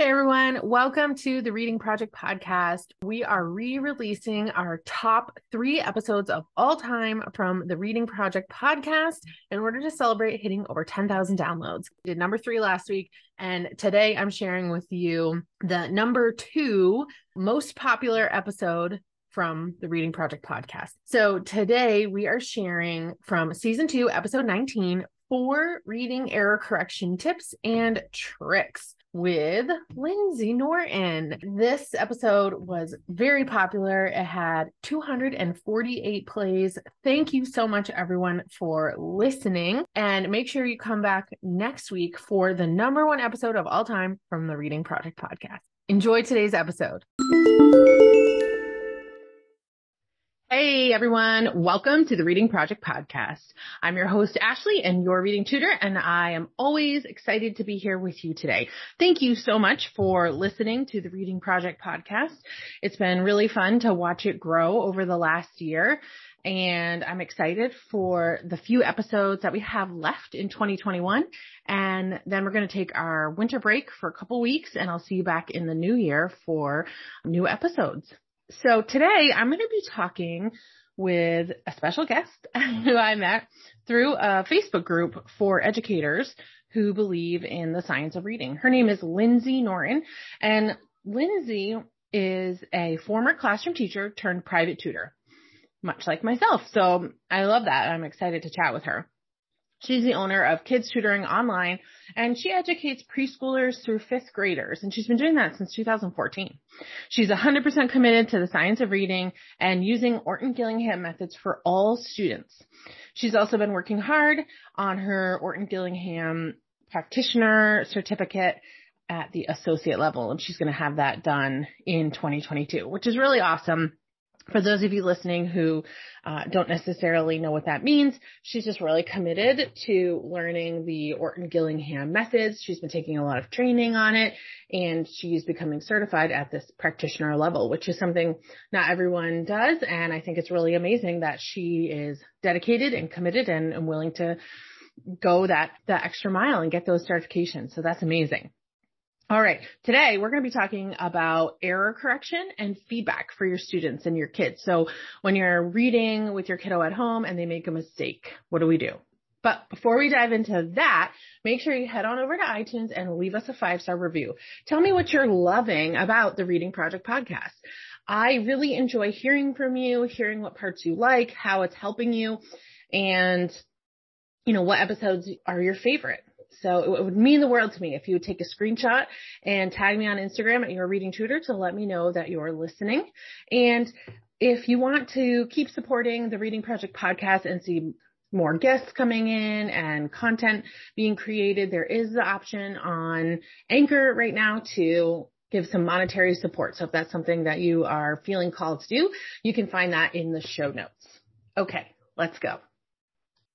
Hey everyone, welcome to the Reading Project podcast. We are re releasing our top three episodes of all time from the Reading Project podcast in order to celebrate hitting over 10,000 downloads. We did number three last week, and today I'm sharing with you the number two most popular episode from the Reading Project podcast. So today we are sharing from season two, episode 19, four reading error correction tips and tricks with Lindsey Norton. This episode was very popular. It had 248 plays. Thank you so much, everyone, for listening. And make sure you come back next week for the number one episode of all time from the Reading Project podcast. Enjoy today's episode. Hey everyone, welcome to the Reading Project podcast. I'm your host Ashley and your reading tutor and I am always excited to be here with you today. Thank you so much for listening to the Reading Project podcast. It's been really fun to watch it grow over the last year and I'm excited for the few episodes that we have left in 2021 and then we're going to take our winter break for a couple weeks and I'll see you back in the new year for new episodes. So today I'm going to be talking with a special guest who I met through a Facebook group for educators who believe in the science of reading. Her name is Lindsey Norton and Lindsey is a former classroom teacher turned private tutor, much like myself. So I love that. I'm excited to chat with her. She's the owner of Kids Tutoring Online and she educates preschoolers through fifth graders and she's been doing that since 2014. She's 100% committed to the science of reading and using Orton Gillingham methods for all students. She's also been working hard on her Orton Gillingham practitioner certificate at the associate level and she's going to have that done in 2022, which is really awesome for those of you listening who uh, don't necessarily know what that means, she's just really committed to learning the Orton Gillingham methods. She's been taking a lot of training on it and she's becoming certified at this practitioner level, which is something not everyone does. And I think it's really amazing that she is dedicated and committed and, and willing to go that, that extra mile and get those certifications. So that's amazing. All right. Today we're going to be talking about error correction and feedback for your students and your kids. So when you're reading with your kiddo at home and they make a mistake, what do we do? But before we dive into that, make sure you head on over to iTunes and leave us a five star review. Tell me what you're loving about the Reading Project podcast. I really enjoy hearing from you, hearing what parts you like, how it's helping you, and you know, what episodes are your favorite. So it would mean the world to me if you would take a screenshot and tag me on Instagram at your reading tutor to let me know that you're listening. And if you want to keep supporting the Reading Project podcast and see more guests coming in and content being created, there is the option on Anchor right now to give some monetary support. So if that's something that you are feeling called to do, you can find that in the show notes. Okay, let's go.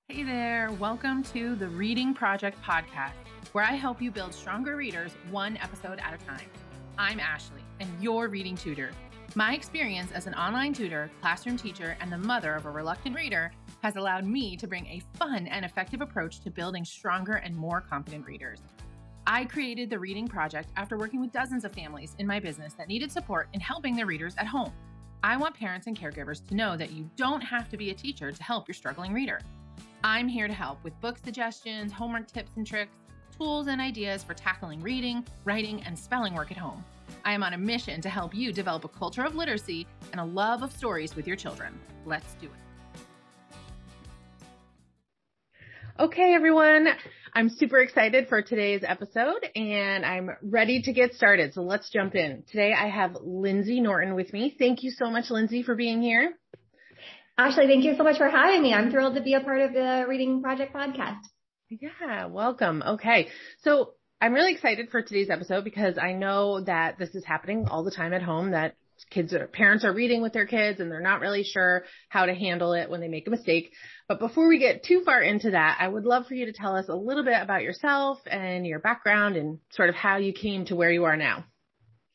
Hey there, welcome to the Reading Project podcast, where I help you build stronger readers one episode at a time. I'm Ashley, and your reading tutor. My experience as an online tutor, classroom teacher, and the mother of a reluctant reader has allowed me to bring a fun and effective approach to building stronger and more confident readers. I created the Reading Project after working with dozens of families in my business that needed support in helping their readers at home. I want parents and caregivers to know that you don't have to be a teacher to help your struggling reader. I'm here to help with book suggestions, homework tips and tricks, tools and ideas for tackling reading, writing, and spelling work at home. I am on a mission to help you develop a culture of literacy and a love of stories with your children. Let's do it. Okay, everyone. I'm super excited for today's episode and I'm ready to get started. So let's jump in. Today I have Lindsey Norton with me. Thank you so much, Lindsey, for being here. Ashley, thank you so much for having me. I'm thrilled to be a part of the Reading Project podcast. Yeah, welcome. Okay. So I'm really excited for today's episode because I know that this is happening all the time at home that kids are, parents are reading with their kids and they're not really sure how to handle it when they make a mistake. But before we get too far into that, I would love for you to tell us a little bit about yourself and your background and sort of how you came to where you are now.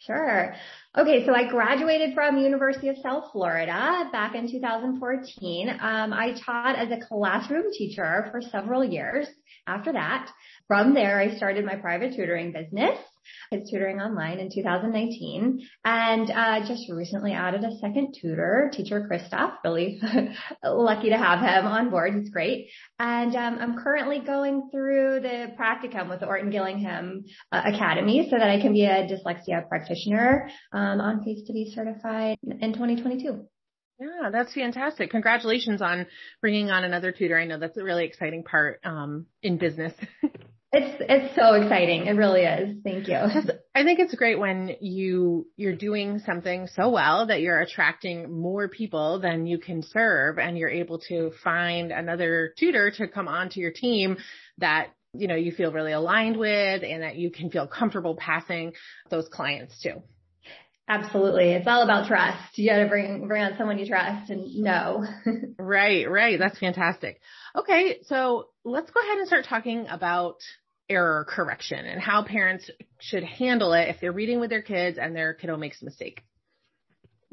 Sure. Okay, so I graduated from University of South Florida back in 2014. Um, I taught as a classroom teacher for several years after that. From there, I started my private tutoring business. Kids tutoring online in 2019 and uh, just recently added a second tutor, teacher Christoph. Really lucky to have him on board. He's great. And um, I'm currently going through the practicum with the Orton Gillingham uh, Academy so that I can be a dyslexia practitioner um, on pace to be certified in 2022. Yeah, that's fantastic. Congratulations on bringing on another tutor. I know that's a really exciting part um, in business. It's it's so exciting. It really is. Thank you. I think it's great when you you're doing something so well that you're attracting more people than you can serve and you're able to find another tutor to come onto your team that you know you feel really aligned with and that you can feel comfortable passing those clients to. Absolutely. It's all about trust. You got to bring, bring on someone you trust and know. right, right. That's fantastic. Okay. So let's go ahead and start talking about error correction and how parents should handle it if they're reading with their kids and their kiddo makes a mistake.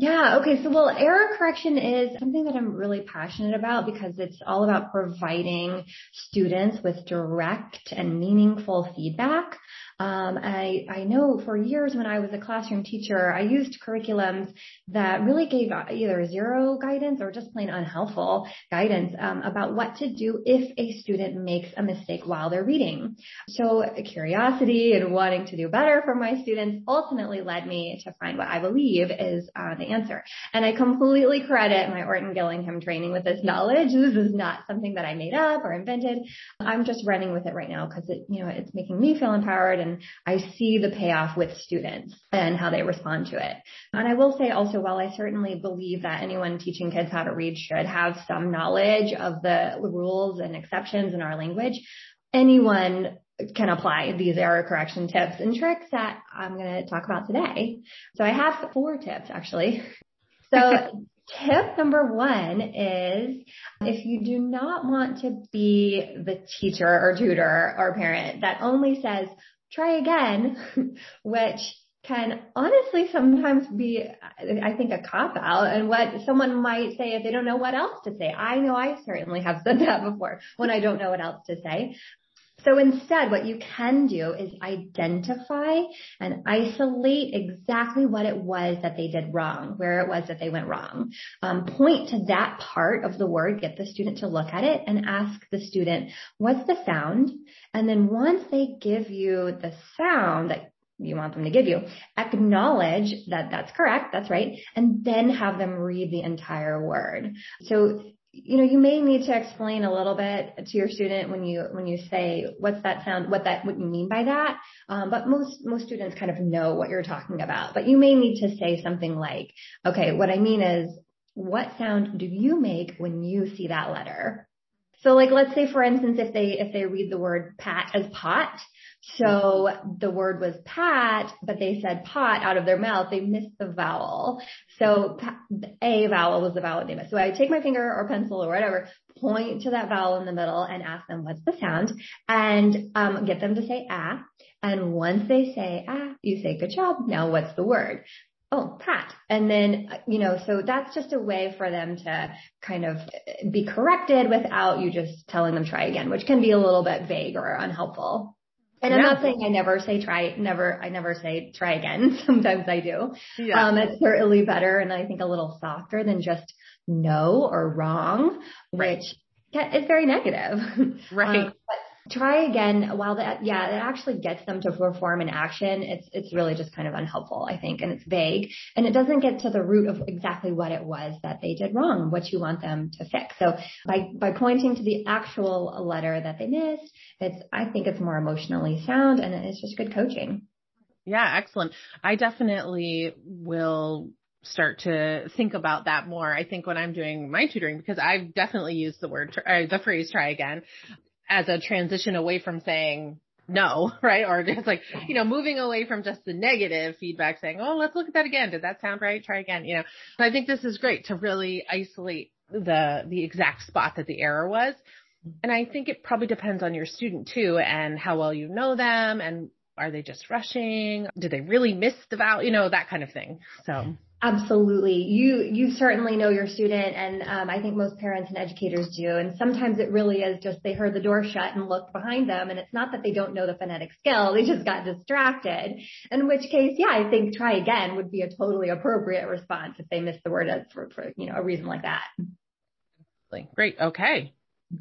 Yeah. Okay. So, well, error correction is something that I'm really passionate about because it's all about providing students with direct and meaningful feedback um, I, I know for years when I was a classroom teacher, I used curriculums that really gave either zero guidance or just plain unhelpful guidance um, about what to do if a student makes a mistake while they're reading. So curiosity and wanting to do better for my students ultimately led me to find what I believe is uh, the answer. And I completely credit my Orton Gillingham training with this knowledge. This is not something that I made up or invented. I'm just running with it right now because it, you know, it's making me feel empowered and and I see the payoff with students and how they respond to it. And I will say also, while I certainly believe that anyone teaching kids how to read should have some knowledge of the rules and exceptions in our language, anyone can apply these error correction tips and tricks that I'm going to talk about today. So I have four tips actually. So Tip number one is if you do not want to be the teacher or tutor or parent that only says, try again, which can honestly sometimes be, I think, a cop out and what someone might say if they don't know what else to say. I know I certainly have said that before when I don't know what else to say. So instead, what you can do is identify and isolate exactly what it was that they did wrong, where it was that they went wrong. Um, point to that part of the word, get the student to look at it and ask the student, what's the sound? And then once they give you the sound that you want them to give you, acknowledge that that's correct, that's right, and then have them read the entire word. So you know, you may need to explain a little bit to your student when you when you say what's that sound, what that what you mean by that. Um, but most most students kind of know what you're talking about. But you may need to say something like, okay, what I mean is, what sound do you make when you see that letter? So like let's say for instance if they if they read the word pat as pot, so the word was pat, but they said pot out of their mouth. They missed the vowel. So a vowel was the vowel they missed. So I take my finger or pencil or whatever, point to that vowel in the middle and ask them what's the sound and um, get them to say ah. And once they say ah, you say good job. Now what's the word? oh, Pat. And then, you know, so that's just a way for them to kind of be corrected without you just telling them try again, which can be a little bit vague or unhelpful. And I'm not saying I never say try, never, I never say try again. Sometimes I do. Yeah. Um, it's certainly better and I think a little softer than just no or wrong, right. which is very negative. Right. Um, but try again while that yeah it actually gets them to perform an action it's it's really just kind of unhelpful i think and it's vague and it doesn't get to the root of exactly what it was that they did wrong what you want them to fix. So by by pointing to the actual letter that they missed it's i think it's more emotionally sound and it's just good coaching. Yeah excellent. I definitely will start to think about that more. I think when I'm doing my tutoring, because I've definitely used the word, uh, the phrase try again as a transition away from saying no, right? Or just like, you know, moving away from just the negative feedback saying, oh, let's look at that again. Did that sound right? Try again, you know. And I think this is great to really isolate the, the exact spot that the error was. And I think it probably depends on your student too and how well you know them and are they just rushing? Did they really miss the vowel? You know, that kind of thing. So. Absolutely. You, you certainly know your student and um, I think most parents and educators do. And sometimes it really is just they heard the door shut and looked behind them and it's not that they don't know the phonetic skill. They just got distracted. In which case, yeah, I think try again would be a totally appropriate response if they missed the word for, for, you know, a reason like that. Great. Okay.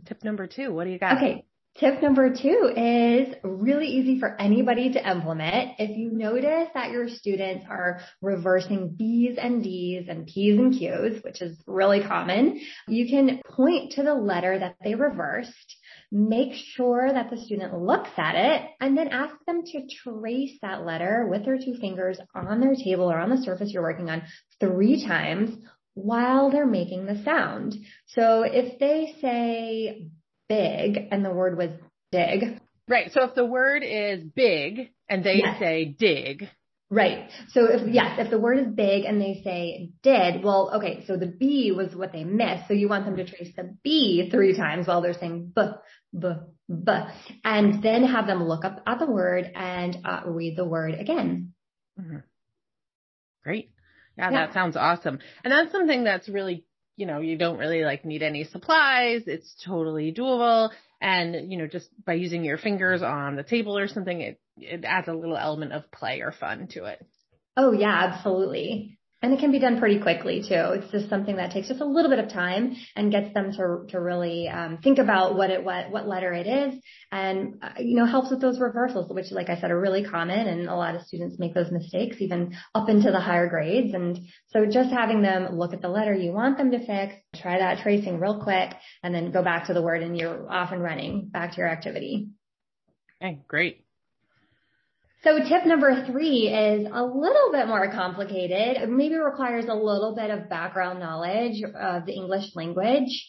Tip number two. What do you got? Okay. Tip number two is really easy for anybody to implement. If you notice that your students are reversing B's and D's and P's and Q's, which is really common, you can point to the letter that they reversed, make sure that the student looks at it, and then ask them to trace that letter with their two fingers on their table or on the surface you're working on three times while they're making the sound. So if they say big and the word was dig. Right. So if the word is big and they yes. say dig. Right. So if, yes, if the word is big and they say did, well, okay, so the B was what they missed. So you want them to trace the B three times while they're saying b, b, b, and then have them look up at the word and uh, read the word again. Mm-hmm. Great. Yeah, yeah, that sounds awesome. And that's something that's really you know, you don't really like need any supplies. It's totally doable. And, you know, just by using your fingers on the table or something, it, it adds a little element of play or fun to it. Oh yeah, absolutely. And it can be done pretty quickly too. It's just something that takes just a little bit of time and gets them to to really um, think about what it what what letter it is, and uh, you know helps with those reversals, which, like I said, are really common, and a lot of students make those mistakes even up into the higher grades. And so just having them look at the letter you want them to fix, try that tracing real quick, and then go back to the word, and you're off and running back to your activity. Okay, great. So tip number three is a little bit more complicated. It maybe requires a little bit of background knowledge of the English language,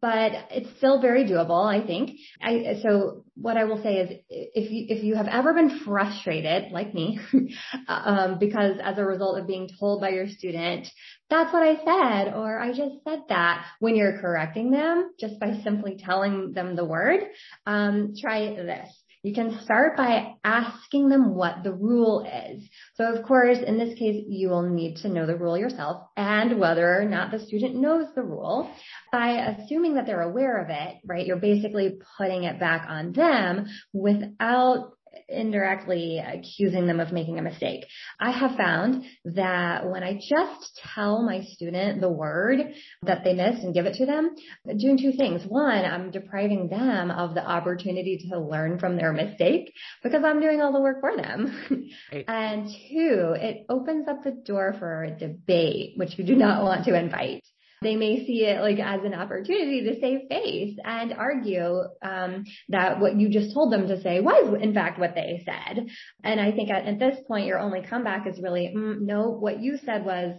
but it's still very doable, I think. I, so what I will say is if you, if you have ever been frustrated, like me, um, because as a result of being told by your student, that's what I said, or I just said that when you're correcting them just by simply telling them the word, um, try this. You can start by asking them what the rule is. So of course, in this case, you will need to know the rule yourself and whether or not the student knows the rule. By assuming that they're aware of it, right, you're basically putting it back on them without indirectly accusing them of making a mistake. I have found that when I just tell my student the word that they missed and give it to them, doing two things. One, I'm depriving them of the opportunity to learn from their mistake because I'm doing all the work for them. Right. and two, it opens up the door for a debate, which we do not want to invite they may see it like as an opportunity to save face and argue um, that what you just told them to say was in fact what they said. And I think at, at this point, your only comeback is really, mm, no, what you said was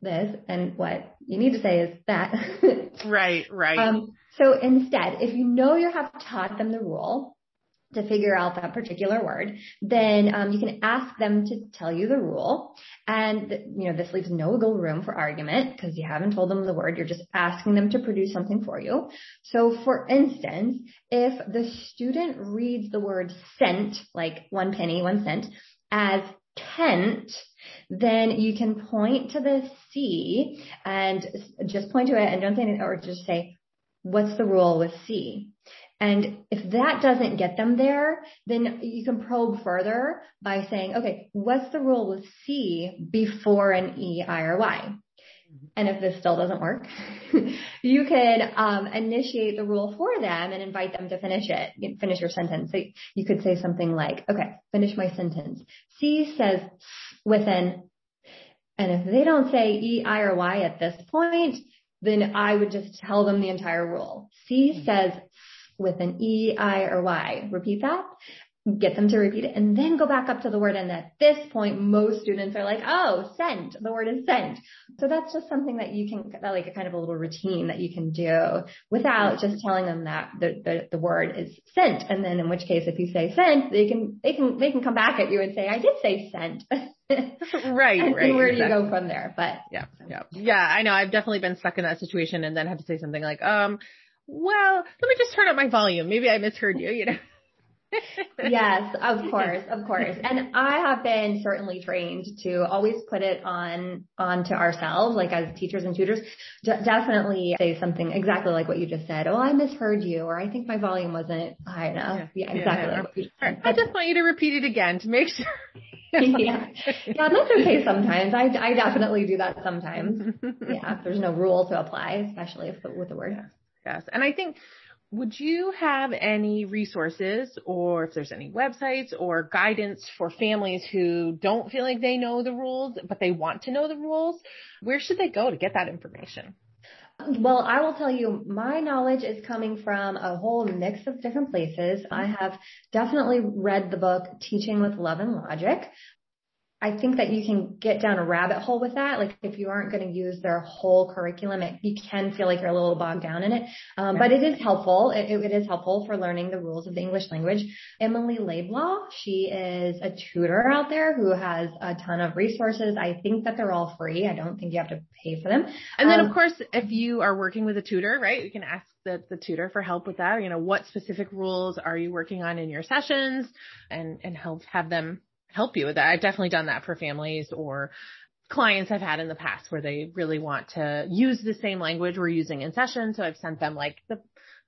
this, and what you need to say is that. right, right. Um, so instead, if you know you have taught them the rule, to figure out that particular word, then um, you can ask them to tell you the rule. And, you know, this leaves no wiggle room for argument because you haven't told them the word. You're just asking them to produce something for you. So for instance, if the student reads the word cent, like one penny, one cent, as tent, then you can point to the C and just point to it and don't say anything or just say, what's the rule with C? And if that doesn't get them there, then you can probe further by saying, okay, what's the rule with C before an E, I, or Y? And if this still doesn't work, you can um, initiate the rule for them and invite them to finish it, finish your sentence. So you could say something like, okay, finish my sentence. C says within, and if they don't say E, I, or Y at this point, then I would just tell them the entire rule. C says with an E, I, or Y. Repeat that. Get them to repeat it and then go back up to the word. And at this point, most students are like, oh, sent. The word is sent. So that's just something that you can, like a kind of a little routine that you can do without just telling them that the, the, the word is sent. And then in which case, if you say sent, they can, they can, they can come back at you and say, I did say sent. right, and, right. And where do exactly. you go from there? But yeah, yeah, yeah. I know. I've definitely been stuck in that situation and then had to say something like, um, well, let me just turn up my volume. Maybe I misheard you, you know. yes, of course, of course. And I have been certainly trained to always put it on onto ourselves, like as teachers and tutors, d- definitely say something exactly like what you just said. Oh, I misheard you, or I think my volume wasn't high enough. Yeah, yeah exactly. Yeah, like right. I just want you to repeat it again to make sure. yeah. yeah, that's okay sometimes. I, I definitely do that sometimes. yeah, there's no rule to apply, especially if, with the word. And I think would you have any resources or if there's any websites or guidance for families who don't feel like they know the rules, but they want to know the rules? Where should they go to get that information? Well, I will tell you, my knowledge is coming from a whole mix of different places. I have definitely read the book Teaching with Love and Logic I think that you can get down a rabbit hole with that. Like if you aren't going to use their whole curriculum, it, you can feel like you're a little bogged down in it. Um, but it is helpful. It, it is helpful for learning the rules of the English language. Emily Laidlaw, she is a tutor out there who has a ton of resources. I think that they're all free. I don't think you have to pay for them. And then um, of course, if you are working with a tutor, right, you can ask the, the tutor for help with that. You know, what specific rules are you working on in your sessions and, and help have them help you with that. I've definitely done that for families or clients I've had in the past where they really want to use the same language we're using in session. So I've sent them like the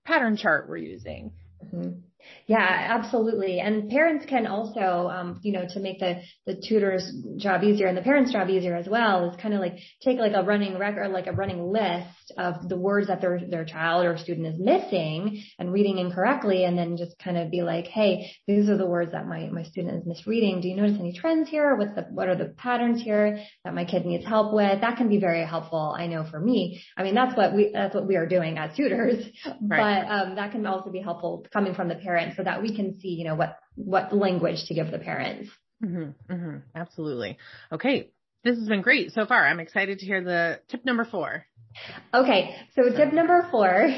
pattern chart we're using. Mm-hmm. Yeah, absolutely. And parents can also, um, you know, to make the, the tutor's job easier and the parent's job easier as well is kind of like take like a running record, like a running list of the words that their, their child or student is missing and reading incorrectly. And then just kind of be like, Hey, these are the words that my, my student is misreading. Do you notice any trends here? What's the, what are the patterns here that my kid needs help with? That can be very helpful. I know for me, I mean, that's what we, that's what we are doing as tutors, right. but, um, that can also be helpful coming from the parent parents so that we can see, you know, what, what language to give the parents. Mm-hmm, mm-hmm, absolutely. Okay. This has been great so far. I'm excited to hear the tip number four. Okay, so tip number four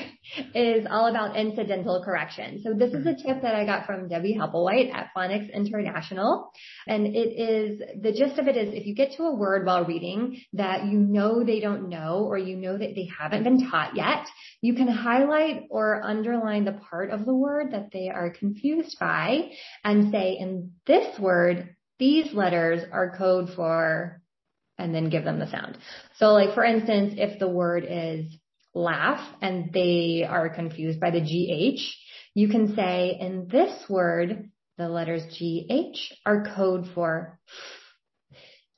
is all about incidental correction. So this is a tip that I got from Debbie Hepplewhite at Phonics International. And it is, the gist of it is if you get to a word while reading that you know they don't know or you know that they haven't been taught yet, you can highlight or underline the part of the word that they are confused by and say in this word, these letters are code for and then give them the sound. So like for instance, if the word is laugh and they are confused by the GH, you can say in this word, the letters GH are code for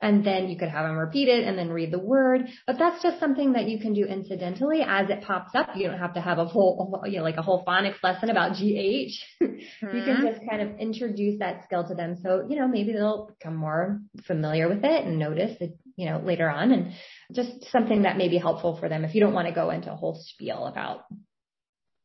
and then you could have them repeat it and then read the word. But that's just something that you can do incidentally as it pops up. You don't have to have a whole, you know, like a whole phonics lesson about GH. Mm-hmm. you can mm-hmm. just kind of introduce that skill to them. So, you know, maybe they'll become more familiar with it and notice it, you know, later on and just something that may be helpful for them if you don't want to go into a whole spiel about.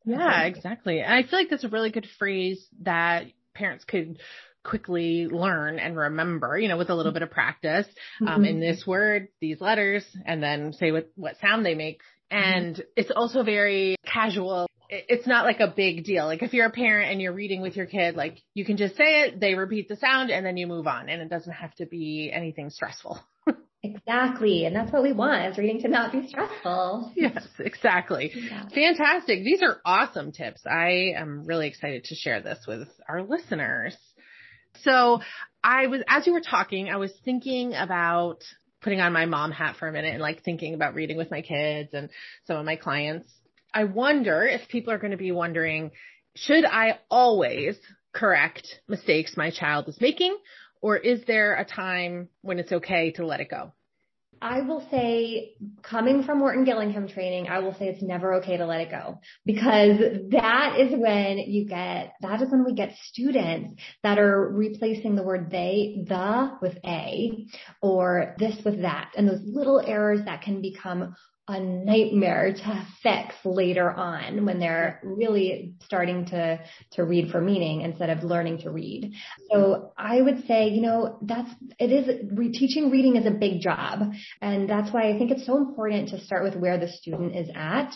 Yeah, exactly. And I feel like that's a really good phrase that parents could quickly learn and remember, you know, with a little bit of practice, um, mm-hmm. in this word, these letters, and then say what, what sound they make. And mm-hmm. it's also very casual. It's not like a big deal. Like if you're a parent and you're reading with your kid, like you can just say it, they repeat the sound and then you move on and it doesn't have to be anything stressful. Exactly. And that's what we want is reading to not be stressful. Yes, exactly. Yeah. Fantastic. These are awesome tips. I am really excited to share this with our listeners. So I was, as you were talking, I was thinking about putting on my mom hat for a minute and like thinking about reading with my kids and some of my clients. I wonder if people are going to be wondering, should I always correct mistakes my child is making? Or is there a time when it's okay to let it go? I will say, coming from Orton Gillingham training, I will say it's never okay to let it go because that is when you get, that is when we get students that are replacing the word they, the with a, or this with that, and those little errors that can become a nightmare to fix later on when they're really starting to to read for meaning instead of learning to read. So I would say, you know, that's it is teaching reading is a big job, and that's why I think it's so important to start with where the student is at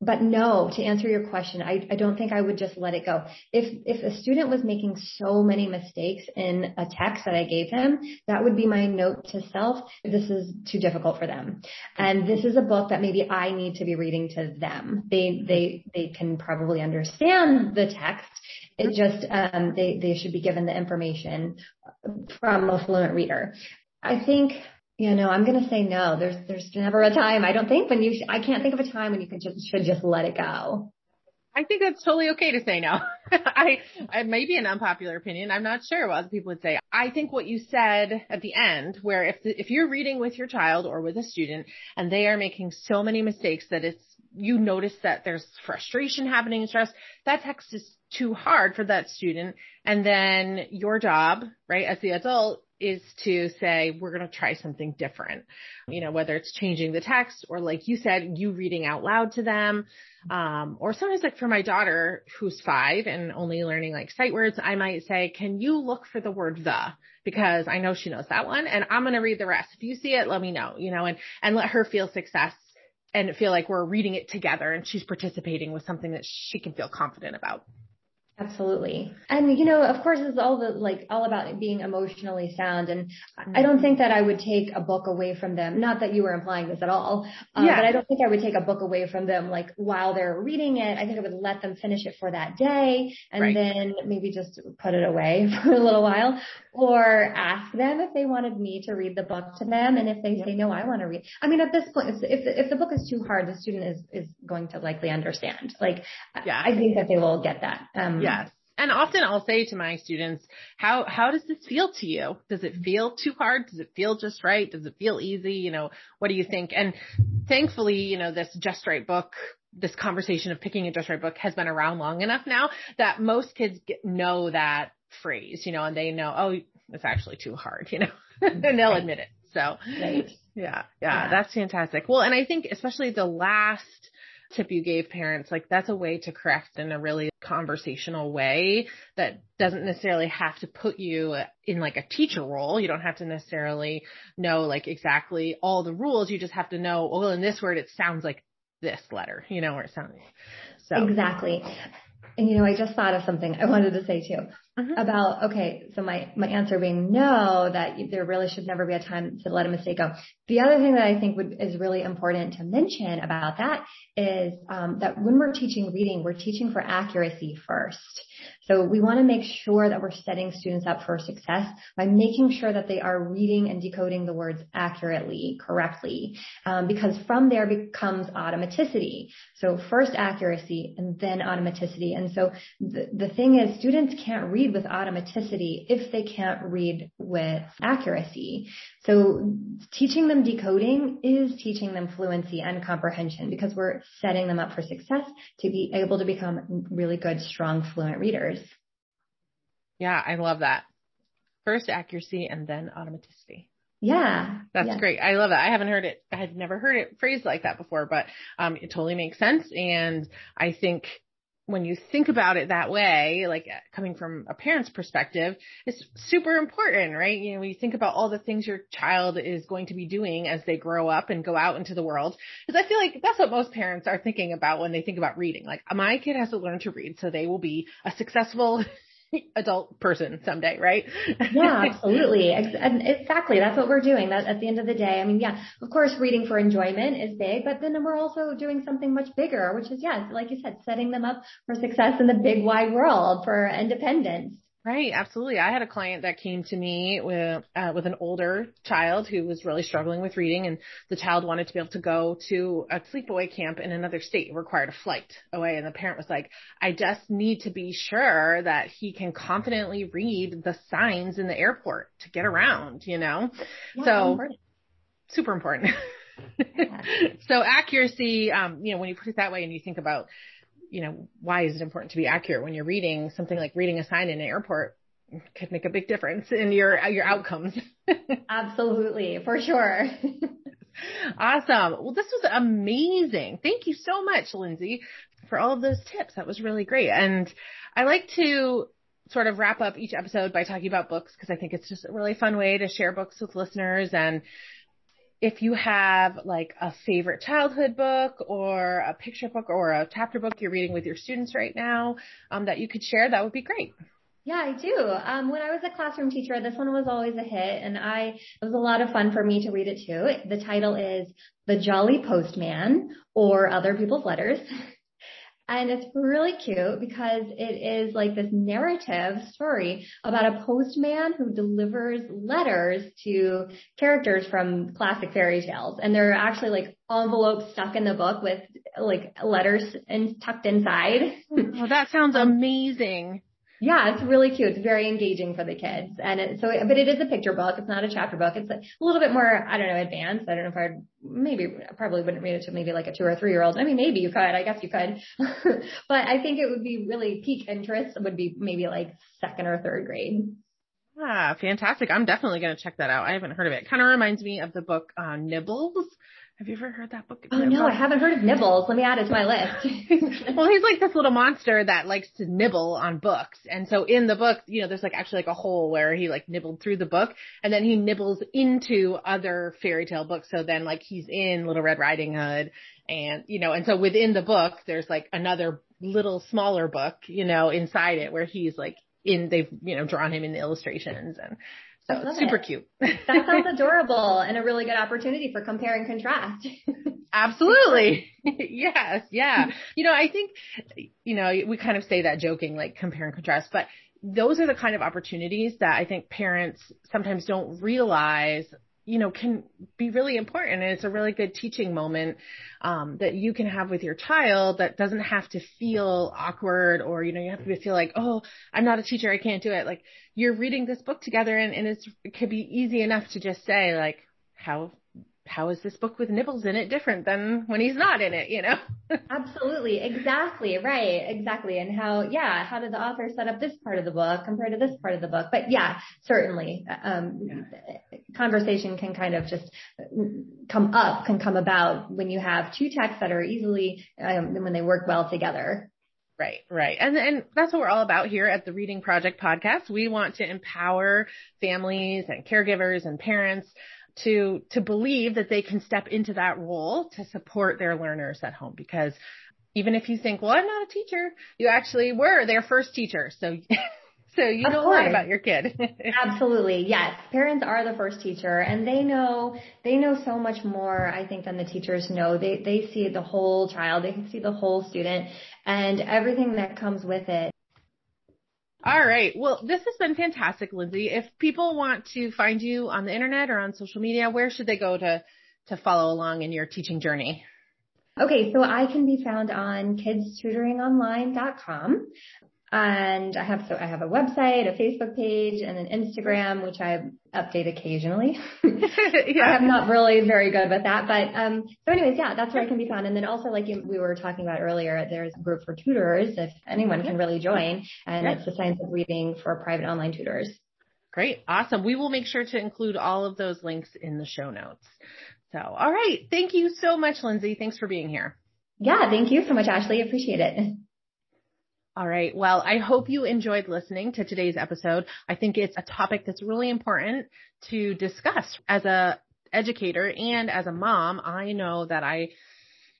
but no, to answer your question, I, I don't think I would just let it go. If, if a student was making so many mistakes in a text that I gave him, that would be my note to self. This is too difficult for them. And this is a book that maybe I need to be reading to them. They, they, they can probably understand the text. It just, um, they, they should be given the information from a fluent reader. I think you know, I'm going to say no. There's, there's never a time. I don't think when you, sh- I can't think of a time when you could just, should just let it go. I think that's totally okay to say no. I, it may be an unpopular opinion. I'm not sure what other people would say. I think what you said at the end, where if the, if you're reading with your child or with a student and they are making so many mistakes that it's you notice that there's frustration happening and stress, that text is too hard for that student. And then your job, right, as the adult is to say, we're going to try something different. You know, whether it's changing the text or like you said, you reading out loud to them. Um, or sometimes like for my daughter who's five and only learning like sight words, I might say, can you look for the word the? Because I know she knows that one and I'm going to read the rest. If you see it, let me know, you know, and, and let her feel success and feel like we're reading it together and she's participating with something that she can feel confident about. Absolutely. And you know, of course, it's all the like all about being emotionally sound. And I don't think that I would take a book away from them. Not that you were implying this at all. Um, yeah. But I don't think I would take a book away from them like while they're reading it. I think I would let them finish it for that day and right. then maybe just put it away for a little while or ask them if they wanted me to read the book to them. And if they say, no, I want to read. I mean, at this point, if, if the book is too hard, the student is, is going to likely understand. Like, yeah. I think that they will get that. Um, Yes. Mm-hmm. And often I'll say to my students, how, how does this feel to you? Does it mm-hmm. feel too hard? Does it feel just right? Does it feel easy? You know, what do you think? And thankfully, you know, this Just Right book, this conversation of picking a Just Right book has been around long enough now that most kids get, know that phrase, you know, and they know, oh, it's actually too hard, you know, mm-hmm. and they'll admit it. So, right. yeah, yeah, yeah, that's fantastic. Well, and I think especially the last tip you gave parents, like that's a way to correct in a really conversational way that doesn't necessarily have to put you in like a teacher role. You don't have to necessarily know like exactly all the rules. You just have to know, well, in this word, it sounds like this letter, you know, or it sounds so. Exactly. And you know, I just thought of something I wanted to say too mm-hmm. about, okay, so my, my answer being no, that there really should never be a time to let a mistake go. The other thing that I think would, is really important to mention about that is um, that when we're teaching reading, we're teaching for accuracy first. So we want to make sure that we're setting students up for success by making sure that they are reading and decoding the words accurately, correctly, um, because from there becomes automaticity. So first accuracy and then automaticity. And so the, the thing is students can't read with automaticity if they can't read with accuracy. So teaching them decoding is teaching them fluency and comprehension because we're setting them up for success to be able to become really good, strong, fluent readers. Yeah, I love that. First accuracy and then automaticity. Yeah. That's yeah. great. I love that. I haven't heard it. I had never heard it phrased like that before, but um, it totally makes sense. And I think when you think about it that way, like coming from a parent's perspective, it's super important, right? You know, when you think about all the things your child is going to be doing as they grow up and go out into the world, because I feel like that's what most parents are thinking about when they think about reading. Like, my kid has to learn to read so they will be a successful adult person someday, right? yeah, absolutely. Exactly. That's what we're doing. That at the end of the day, I mean, yeah, of course, reading for enjoyment is big, but then we're also doing something much bigger, which is, yes, like you said, setting them up for success in the big wide world for independence. Right, absolutely. I had a client that came to me with uh, with an older child who was really struggling with reading, and the child wanted to be able to go to a sleepaway camp in another state. It required a flight away, and the parent was like, "I just need to be sure that he can confidently read the signs in the airport to get around." You know, yeah, so important. super important. Yeah. so accuracy, um, you know, when you put it that way, and you think about you know, why is it important to be accurate when you're reading something like reading a sign in an airport could make a big difference in your your outcomes. Absolutely, for sure. awesome. Well, this was amazing. Thank you so much, Lindsey, for all of those tips. That was really great. And I like to sort of wrap up each episode by talking about books because I think it's just a really fun way to share books with listeners and if you have like a favorite childhood book or a picture book or a chapter book you're reading with your students right now um, that you could share, that would be great. Yeah, I do. Um, when I was a classroom teacher, this one was always a hit and I, it was a lot of fun for me to read it too. The title is The Jolly Postman or Other People's Letters. And it's really cute because it is like this narrative story about a postman who delivers letters to characters from classic fairy tales. And there are actually like envelopes stuck in the book with like letters and tucked inside. Oh, that sounds um, amazing. Yeah, it's really cute. It's very engaging for the kids. And it, so, but it is a picture book. It's not a chapter book. It's a, little bit more, I don't know, advanced. I don't know if I'd maybe, I probably wouldn't read it to maybe like a two or three year old. I mean, maybe you could, I guess you could, but I think it would be really peak interest would be maybe like second or third grade. Ah, fantastic. I'm definitely going to check that out. I haven't heard of it. Kind of reminds me of the book uh, Nibbles have you ever heard that book? Oh no, I haven't heard of Nibbles. Let me add it to my list. well, he's like this little monster that likes to nibble on books. And so in the book, you know, there's like actually like a hole where he like nibbled through the book and then he nibbles into other fairy tale books. So then like he's in Little Red Riding Hood and, you know, and so within the book, there's like another little smaller book, you know, inside it where he's like in, they've, you know, drawn him in the illustrations and so super it. cute. that sounds adorable and a really good opportunity for compare and contrast. Absolutely. yes. Yeah. You know, I think, you know, we kind of say that joking, like compare and contrast, but those are the kind of opportunities that I think parents sometimes don't realize you know, can be really important. And it's a really good teaching moment, um, that you can have with your child that doesn't have to feel awkward or, you know, you have to feel like, oh, I'm not a teacher. I can't do it. Like you're reading this book together and, and it's, it could be easy enough to just say like, how how is this book with nibbles in it different than when he's not in it, you know? Absolutely. Exactly. Right. Exactly. And how, yeah, how did the author set up this part of the book compared to this part of the book? But yeah, certainly, um, yeah. conversation can kind of just come up, can come about when you have two texts that are easily, um, when they work well together. Right, right. And and that's what we're all about here at the Reading Project podcast. We want to empower families and caregivers and parents to to believe that they can step into that role to support their learners at home because even if you think, well, I'm not a teacher, you actually were their first teacher. So so you of know course. a lot about your kid. Absolutely. Yes. Parents are the first teacher and they know they know so much more I think than the teachers know. They they see the whole child, they can see the whole student and everything that comes with it. All right. Well, this has been fantastic, Lindsey. If people want to find you on the internet or on social media, where should they go to, to follow along in your teaching journey? Okay, so I can be found on kidstutoringonline.com. And I have so I have a website, a Facebook page, and an Instagram, which I update occasionally. yeah. I'm not really very good with that, but um, so anyways, yeah, that's where I can be found. And then also, like you, we were talking about earlier, there's a group for tutors if anyone can really join, and it's the Science of Reading for private online tutors. Great, awesome. We will make sure to include all of those links in the show notes. So, all right, thank you so much, Lindsey. Thanks for being here. Yeah, thank you so much, Ashley. Appreciate it. All right. Well, I hope you enjoyed listening to today's episode. I think it's a topic that's really important to discuss as a educator and as a mom. I know that I,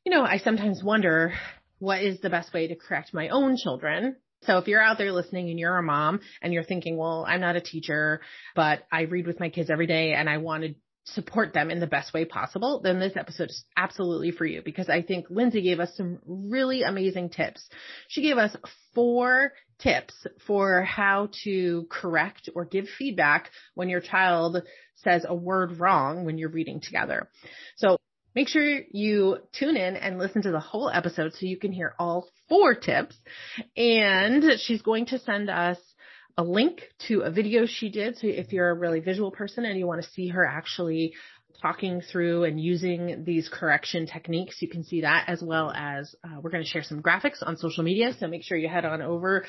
you know, I sometimes wonder what is the best way to correct my own children. So if you're out there listening and you're a mom and you're thinking, well, I'm not a teacher, but I read with my kids every day and I want to support them in the best way possible, then this episode is absolutely for you because I think Lindsey gave us some really amazing tips. She gave us four tips for how to correct or give feedback when your child says a word wrong when you're reading together. So make sure you tune in and listen to the whole episode so you can hear all four tips. And she's going to send us a link to a video she did. So if you're a really visual person and you want to see her actually talking through and using these correction techniques, you can see that as well as uh, we're going to share some graphics on social media. So make sure you head on over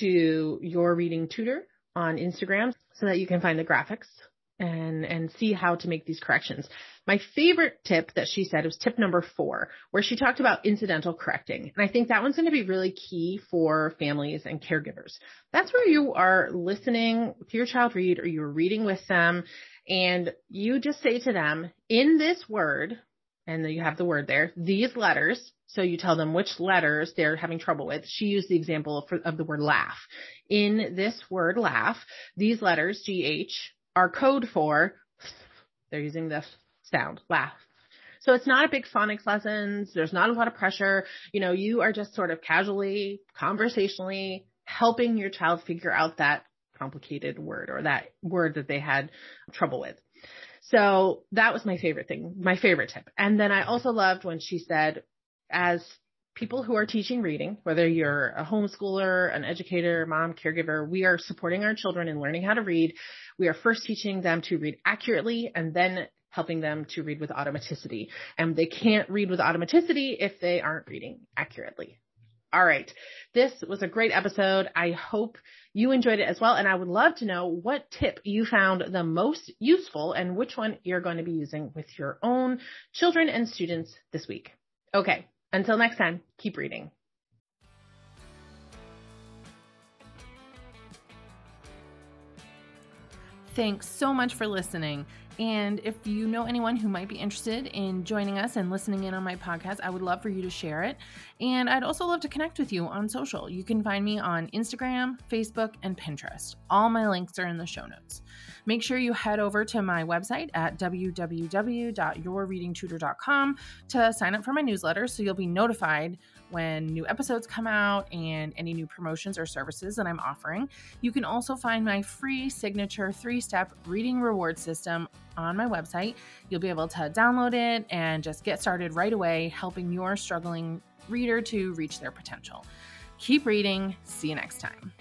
to your reading tutor on Instagram so that you can find the graphics and and see how to make these corrections. My favorite tip that she said was tip number 4 where she talked about incidental correcting. And I think that one's going to be really key for families and caregivers. That's where you are listening to your child read or you're reading with them and you just say to them in this word and you have the word there, these letters. So you tell them which letters they're having trouble with. She used the example of, of the word laugh. In this word laugh, these letters, GH, are code for, they're using the sound, laugh. So it's not a big phonics lessons. There's not a lot of pressure. You know, you are just sort of casually, conversationally helping your child figure out that complicated word or that word that they had trouble with. So that was my favorite thing, my favorite tip. And then I also loved when she said, as people who are teaching reading, whether you're a homeschooler, an educator, mom, caregiver, we are supporting our children in learning how to read. We are first teaching them to read accurately and then helping them to read with automaticity. And they can't read with automaticity if they aren't reading accurately. All right. This was a great episode. I hope you enjoyed it as well. And I would love to know what tip you found the most useful and which one you're going to be using with your own children and students this week. Okay. Until next time, keep reading. Thanks so much for listening. And if you know anyone who might be interested in joining us and listening in on my podcast, I would love for you to share it. And I'd also love to connect with you on social. You can find me on Instagram, Facebook, and Pinterest. All my links are in the show notes. Make sure you head over to my website at www.yourreadingtutor.com to sign up for my newsletter so you'll be notified when new episodes come out and any new promotions or services that I'm offering. You can also find my free signature three step reading reward system on my website. You'll be able to download it and just get started right away, helping your struggling reader to reach their potential. Keep reading. See you next time.